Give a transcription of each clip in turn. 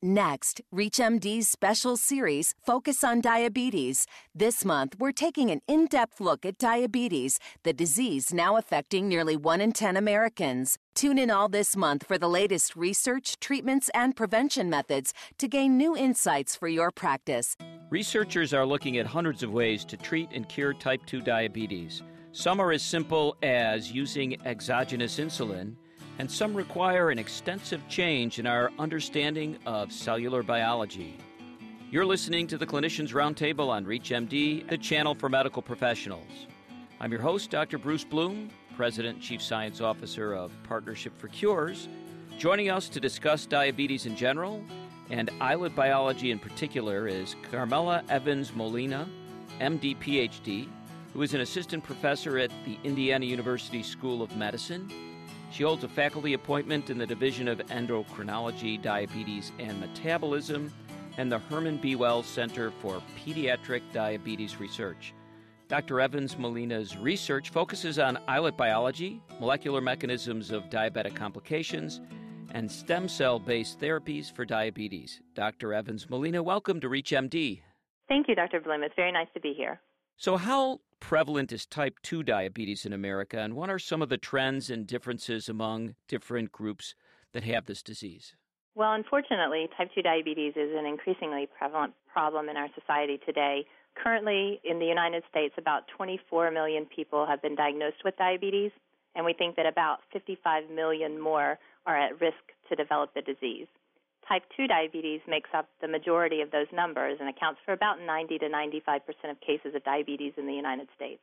Next, ReachMD's special series, Focus on Diabetes. This month, we're taking an in depth look at diabetes, the disease now affecting nearly 1 in 10 Americans. Tune in all this month for the latest research, treatments, and prevention methods to gain new insights for your practice. Researchers are looking at hundreds of ways to treat and cure type 2 diabetes. Some are as simple as using exogenous insulin and some require an extensive change in our understanding of cellular biology. You're listening to the Clinicians Roundtable on ReachMD, the channel for medical professionals. I'm your host, Dr. Bruce Bloom, President Chief Science Officer of Partnership for Cures. Joining us to discuss diabetes in general and islet biology in particular is Carmella Evans Molina, MD PhD, who is an assistant professor at the Indiana University School of Medicine she holds a faculty appointment in the Division of Endocrinology, Diabetes, and Metabolism and the Herman B. Wells Center for Pediatric Diabetes Research. Dr. Evans Molina's research focuses on islet biology, molecular mechanisms of diabetic complications, and stem cell based therapies for diabetes. Dr. Evans Molina, welcome to ReachMD. Thank you, Dr. Bloom. It's very nice to be here. So, how prevalent is type 2 diabetes in America, and what are some of the trends and differences among different groups that have this disease? Well, unfortunately, type 2 diabetes is an increasingly prevalent problem in our society today. Currently, in the United States, about 24 million people have been diagnosed with diabetes, and we think that about 55 million more are at risk to develop the disease. Type 2 diabetes makes up the majority of those numbers and accounts for about 90 to 95 percent of cases of diabetes in the United States.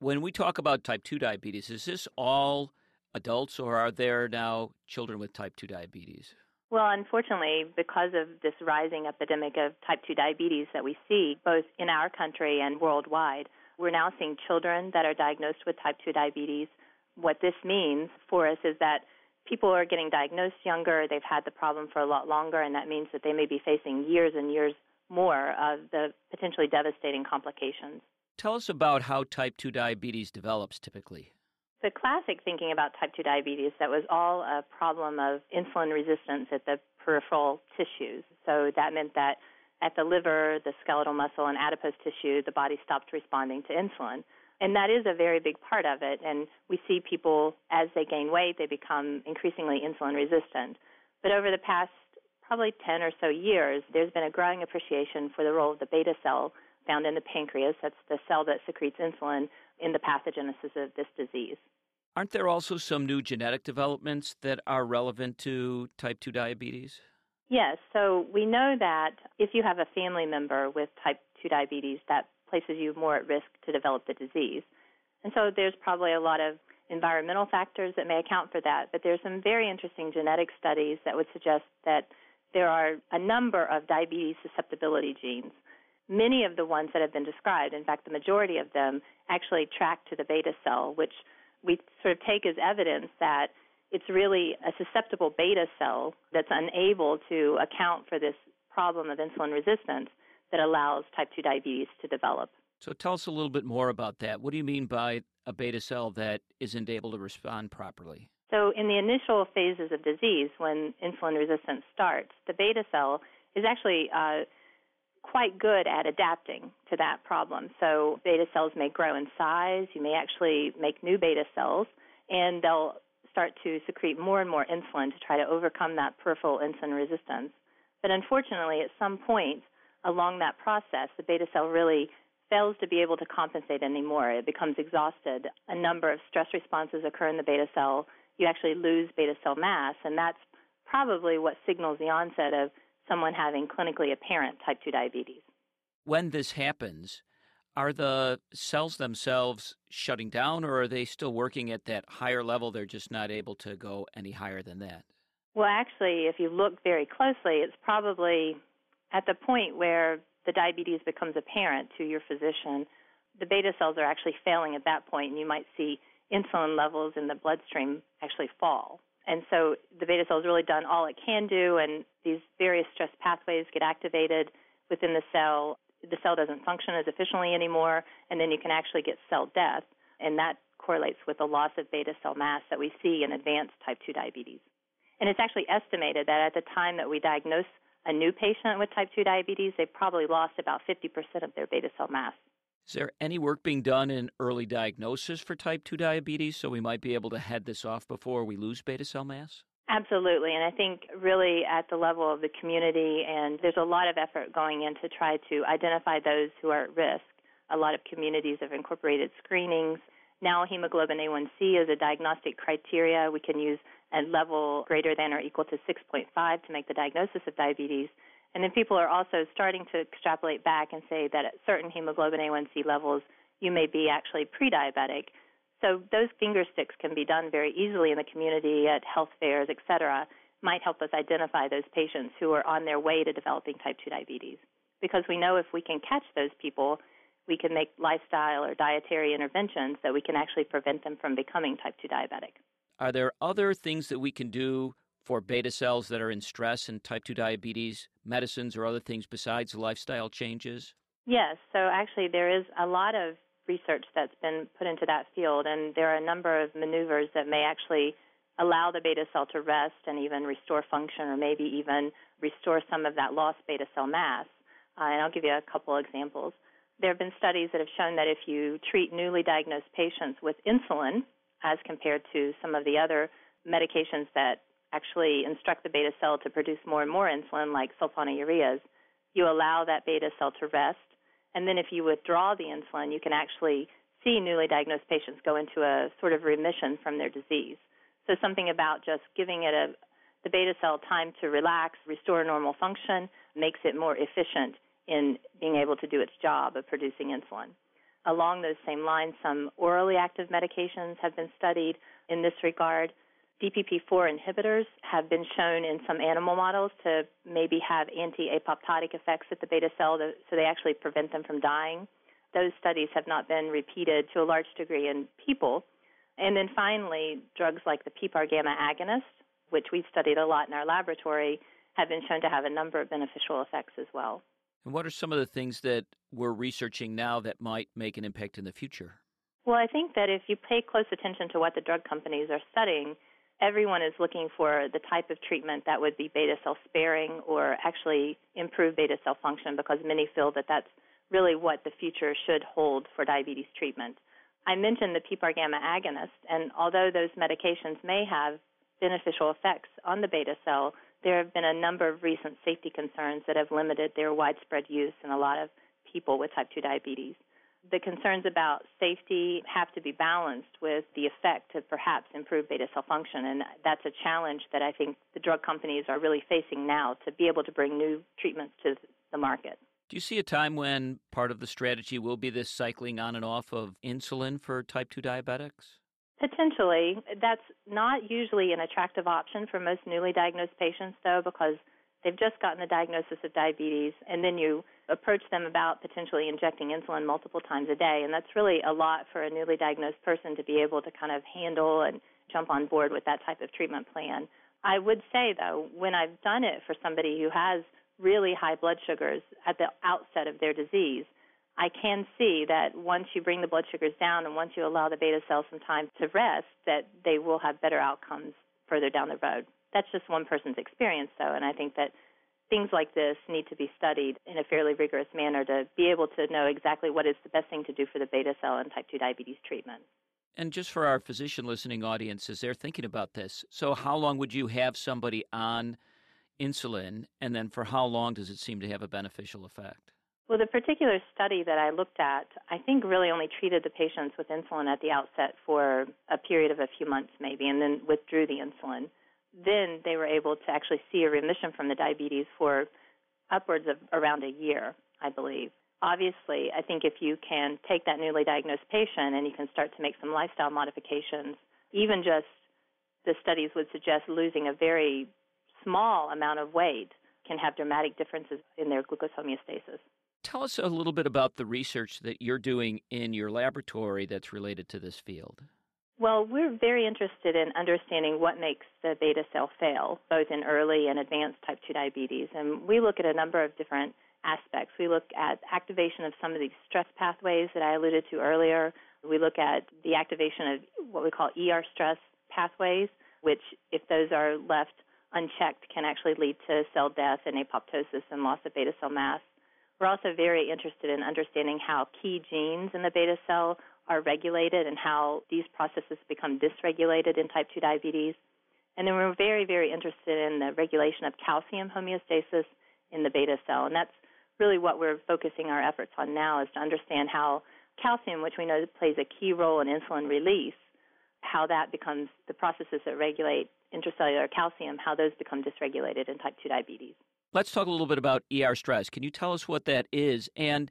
When we talk about type 2 diabetes, is this all adults or are there now children with type 2 diabetes? Well, unfortunately, because of this rising epidemic of type 2 diabetes that we see both in our country and worldwide, we're now seeing children that are diagnosed with type 2 diabetes. What this means for us is that people are getting diagnosed younger, they've had the problem for a lot longer, and that means that they may be facing years and years more of the potentially devastating complications. Tell us about how type 2 diabetes develops typically. The classic thinking about type 2 diabetes that was all a problem of insulin resistance at the peripheral tissues. So that meant that at the liver, the skeletal muscle, and adipose tissue, the body stopped responding to insulin. And that is a very big part of it. And we see people, as they gain weight, they become increasingly insulin resistant. But over the past probably 10 or so years, there's been a growing appreciation for the role of the beta cell found in the pancreas. That's the cell that secretes insulin in the pathogenesis of this disease. Aren't there also some new genetic developments that are relevant to type 2 diabetes? Yes. So we know that if you have a family member with type 2 diabetes, that places you more at risk to develop the disease. And so there's probably a lot of environmental factors that may account for that, but there's some very interesting genetic studies that would suggest that there are a number of diabetes susceptibility genes. Many of the ones that have been described, in fact, the majority of them, actually track to the beta cell, which we sort of take as evidence that it's really a susceptible beta cell that's unable to account for this problem of insulin resistance that allows type 2 diabetes to develop. So tell us a little bit more about that. What do you mean by a beta cell that isn't able to respond properly? So, in the initial phases of disease, when insulin resistance starts, the beta cell is actually uh, quite good at adapting to that problem. So, beta cells may grow in size. You may actually make new beta cells, and they'll start to secrete more and more insulin to try to overcome that peripheral insulin resistance. But unfortunately, at some point, along that process, the beta cell really fails to be able to compensate anymore. It becomes exhausted. A number of stress responses occur in the beta cell. You actually lose beta cell mass, and that's probably what signals the onset of someone having clinically apparent type 2 diabetes. When this happens, are the cells themselves shutting down, or are they still working at that higher level? They're just not able to go any higher than that? Well, actually, if you look very closely, it's probably at the point where the diabetes becomes apparent to your physician, the beta cells are actually failing at that point, and you might see insulin levels in the bloodstream actually fall. And so the beta cell has really done all it can do, and these various stress pathways get activated within the cell. The cell doesn't function as efficiently anymore, and then you can actually get cell death, and that correlates with the loss of beta cell mass that we see in advanced type 2 diabetes. And it's actually estimated that at the time that we diagnose a new patient with type 2 diabetes, they've probably lost about 50% of their beta cell mass. Is there any work being done in early diagnosis for type 2 diabetes so we might be able to head this off before we lose beta cell mass? Absolutely, and I think really at the level of the community, and there's a lot of effort going in to try to identify those who are at risk. A lot of communities have incorporated screenings. Now, hemoglobin A1C is a diagnostic criteria. We can use a level greater than or equal to 6.5 to make the diagnosis of diabetes. And then people are also starting to extrapolate back and say that at certain hemoglobin A1C levels, you may be actually pre diabetic. So those finger sticks can be done very easily in the community at health fairs, et cetera, might help us identify those patients who are on their way to developing type 2 diabetes. Because we know if we can catch those people, we can make lifestyle or dietary interventions that we can actually prevent them from becoming type 2 diabetic. Are there other things that we can do for beta cells that are in stress and type 2 diabetes, medicines or other things besides lifestyle changes? Yes, so actually there is a lot of research that's been put into that field, and there are a number of maneuvers that may actually allow the beta cell to rest and even restore function or maybe even restore some of that lost beta cell mass. Uh, and I'll give you a couple examples. There have been studies that have shown that if you treat newly diagnosed patients with insulin, as compared to some of the other medications that actually instruct the beta cell to produce more and more insulin, like sulfonylureas, you allow that beta cell to rest. And then if you withdraw the insulin, you can actually see newly diagnosed patients go into a sort of remission from their disease. So something about just giving it a the beta cell time to relax, restore normal function, makes it more efficient in being able to do its job of producing insulin. Along those same lines, some orally active medications have been studied in this regard. DPP4 inhibitors have been shown in some animal models to maybe have anti apoptotic effects at the beta cell, so they actually prevent them from dying. Those studies have not been repeated to a large degree in people. And then finally, drugs like the PPAR gamma agonist, which we've studied a lot in our laboratory, have been shown to have a number of beneficial effects as well. And what are some of the things that we're researching now that might make an impact in the future? Well, I think that if you pay close attention to what the drug companies are studying, everyone is looking for the type of treatment that would be beta cell sparing or actually improve beta cell function because many feel that that's really what the future should hold for diabetes treatment. I mentioned the PPAR gamma agonist, and although those medications may have beneficial effects on the beta cell, there have been a number of recent safety concerns that have limited their widespread use in a lot of people with type 2 diabetes the concerns about safety have to be balanced with the effect to perhaps improve beta cell function. And that's a challenge that I think the drug companies are really facing now to be able to bring new treatments to the market. Do you see a time when part of the strategy will be this cycling on and off of insulin for type 2 diabetics? Potentially. That's not usually an attractive option for most newly diagnosed patients, though, because they've just gotten the diagnosis of diabetes, and then you approach them about potentially injecting insulin multiple times a day. And that's really a lot for a newly diagnosed person to be able to kind of handle and jump on board with that type of treatment plan. I would say, though, when I've done it for somebody who has really high blood sugars at the outset of their disease, I can see that once you bring the blood sugars down and once you allow the beta cells some time to rest, that they will have better outcomes further down the road. That's just one person's experience, though, and I think that things like this need to be studied in a fairly rigorous manner to be able to know exactly what is the best thing to do for the beta cell and type 2 diabetes treatment. And just for our physician listening audience, as they're thinking about this, so how long would you have somebody on insulin, and then for how long does it seem to have a beneficial effect? Well, the particular study that I looked at, I think really only treated the patients with insulin at the outset for a period of a few months maybe, and then withdrew the insulin then they were able to actually see a remission from the diabetes for upwards of around a year, I believe. Obviously, I think if you can take that newly diagnosed patient and you can start to make some lifestyle modifications, even just the studies would suggest losing a very small amount of weight can have dramatic differences in their glucose homeostasis. Tell us a little bit about the research that you're doing in your laboratory that's related to this field. Well, we're very interested in understanding what makes the beta cell fail, both in early and advanced type 2 diabetes. And we look at a number of different aspects. We look at activation of some of these stress pathways that I alluded to earlier. We look at the activation of what we call ER stress pathways, which, if those are left unchecked, can actually lead to cell death and apoptosis and loss of beta cell mass. We're also very interested in understanding how key genes in the beta cell are regulated and how these processes become dysregulated in type 2 diabetes. And then we're very, very interested in the regulation of calcium homeostasis in the beta cell. And that's really what we're focusing our efforts on now is to understand how calcium, which we know plays a key role in insulin release, how that becomes the processes that regulate intracellular calcium, how those become dysregulated in type 2 diabetes. Let's talk a little bit about ER stress. Can you tell us what that is? And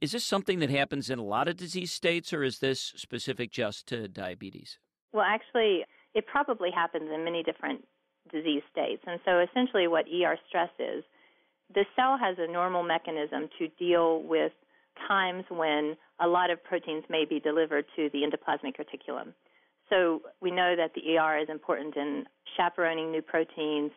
is this something that happens in a lot of disease states, or is this specific just to diabetes? Well, actually, it probably happens in many different disease states. And so, essentially, what ER stress is the cell has a normal mechanism to deal with times when a lot of proteins may be delivered to the endoplasmic reticulum. So, we know that the ER is important in chaperoning new proteins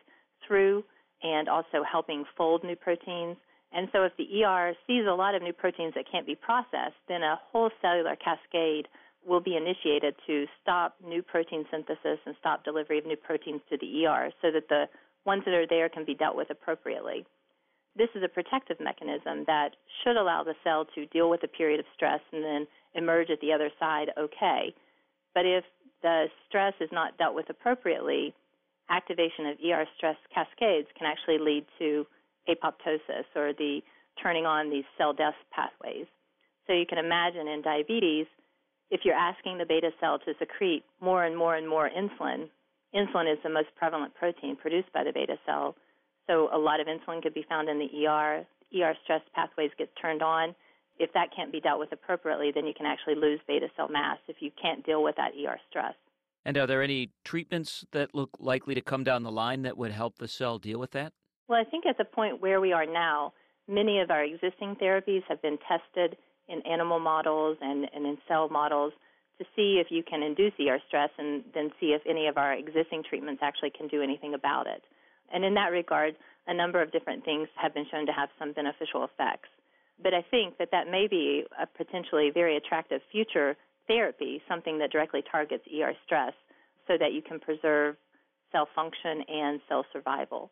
through and also helping fold new proteins. And so, if the ER sees a lot of new proteins that can't be processed, then a whole cellular cascade will be initiated to stop new protein synthesis and stop delivery of new proteins to the ER so that the ones that are there can be dealt with appropriately. This is a protective mechanism that should allow the cell to deal with a period of stress and then emerge at the other side okay. But if the stress is not dealt with appropriately, activation of ER stress cascades can actually lead to apoptosis or the turning on these cell death pathways. So you can imagine in diabetes, if you're asking the beta cell to secrete more and more and more insulin, insulin is the most prevalent protein produced by the beta cell. So a lot of insulin could be found in the ER. ER stress pathways get turned on. If that can't be dealt with appropriately, then you can actually lose beta cell mass if you can't deal with that ER stress. And are there any treatments that look likely to come down the line that would help the cell deal with that? Well, I think at the point where we are now, many of our existing therapies have been tested in animal models and, and in cell models to see if you can induce ER stress and then see if any of our existing treatments actually can do anything about it. And in that regard, a number of different things have been shown to have some beneficial effects. But I think that that may be a potentially very attractive future therapy, something that directly targets ER stress so that you can preserve cell function and cell survival.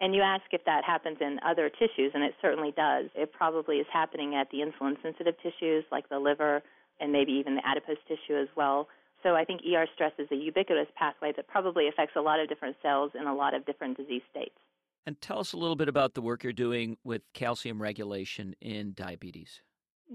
And you ask if that happens in other tissues, and it certainly does. It probably is happening at the insulin sensitive tissues like the liver and maybe even the adipose tissue as well. So I think ER stress is a ubiquitous pathway that probably affects a lot of different cells in a lot of different disease states. And tell us a little bit about the work you're doing with calcium regulation in diabetes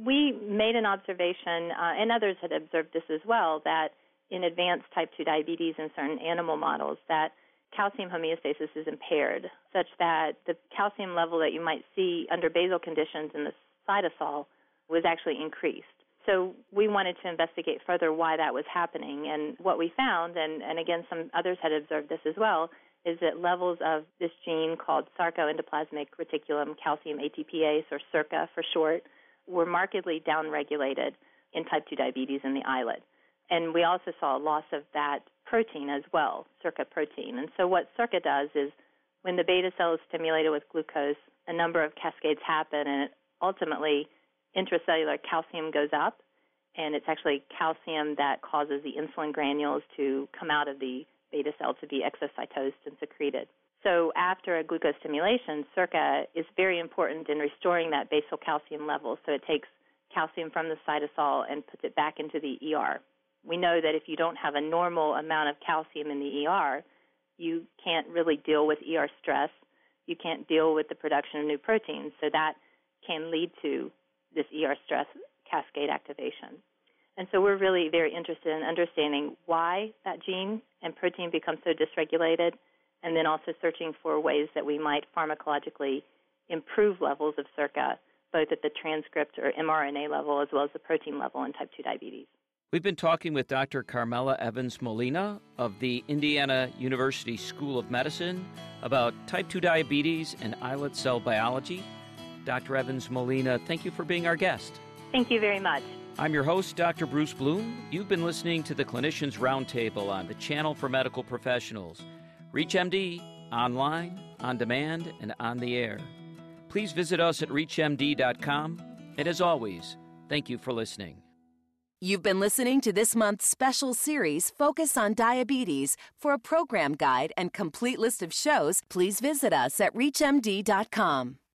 we made an observation, uh, and others had observed this as well, that in advanced type 2 diabetes in certain animal models, that calcium homeostasis is impaired, such that the calcium level that you might see under basal conditions in the cytosol was actually increased. So we wanted to investigate further why that was happening. And what we found, and, and again, some others had observed this as well, is that levels of this gene called sarcoendoplasmic reticulum calcium ATPase, or SERCA for short, were markedly downregulated in type 2 diabetes in the islet. And we also saw a loss of that protein as well, SERCA protein. And so what SERCA does is when the beta cell is stimulated with glucose, a number of cascades happen and ultimately intracellular calcium goes up and it's actually calcium that causes the insulin granules to come out of the beta cell to be exocytosed and secreted. So after a glucose stimulation, SERCA is very important in restoring that basal calcium level. So it takes calcium from the cytosol and puts it back into the ER. We know that if you don't have a normal amount of calcium in the ER, you can't really deal with ER stress. You can't deal with the production of new proteins. So that can lead to this ER stress cascade activation. And so we're really very interested in understanding why that gene and protein become so dysregulated and then also searching for ways that we might pharmacologically improve levels of SERCA, both at the transcript or mRNA level as well as the protein level in type 2 diabetes. We've been talking with Dr. Carmella Evans Molina of the Indiana University School of Medicine about type 2 diabetes and islet cell biology. Dr. Evans Molina, thank you for being our guest. Thank you very much. I'm your host, Dr. Bruce Bloom. You've been listening to the Clinicians Roundtable on the Channel for Medical Professionals. ReachMD, online, on demand, and on the air. Please visit us at ReachMD.com. And as always, thank you for listening. You've been listening to this month's special series, Focus on Diabetes. For a program guide and complete list of shows, please visit us at ReachMD.com.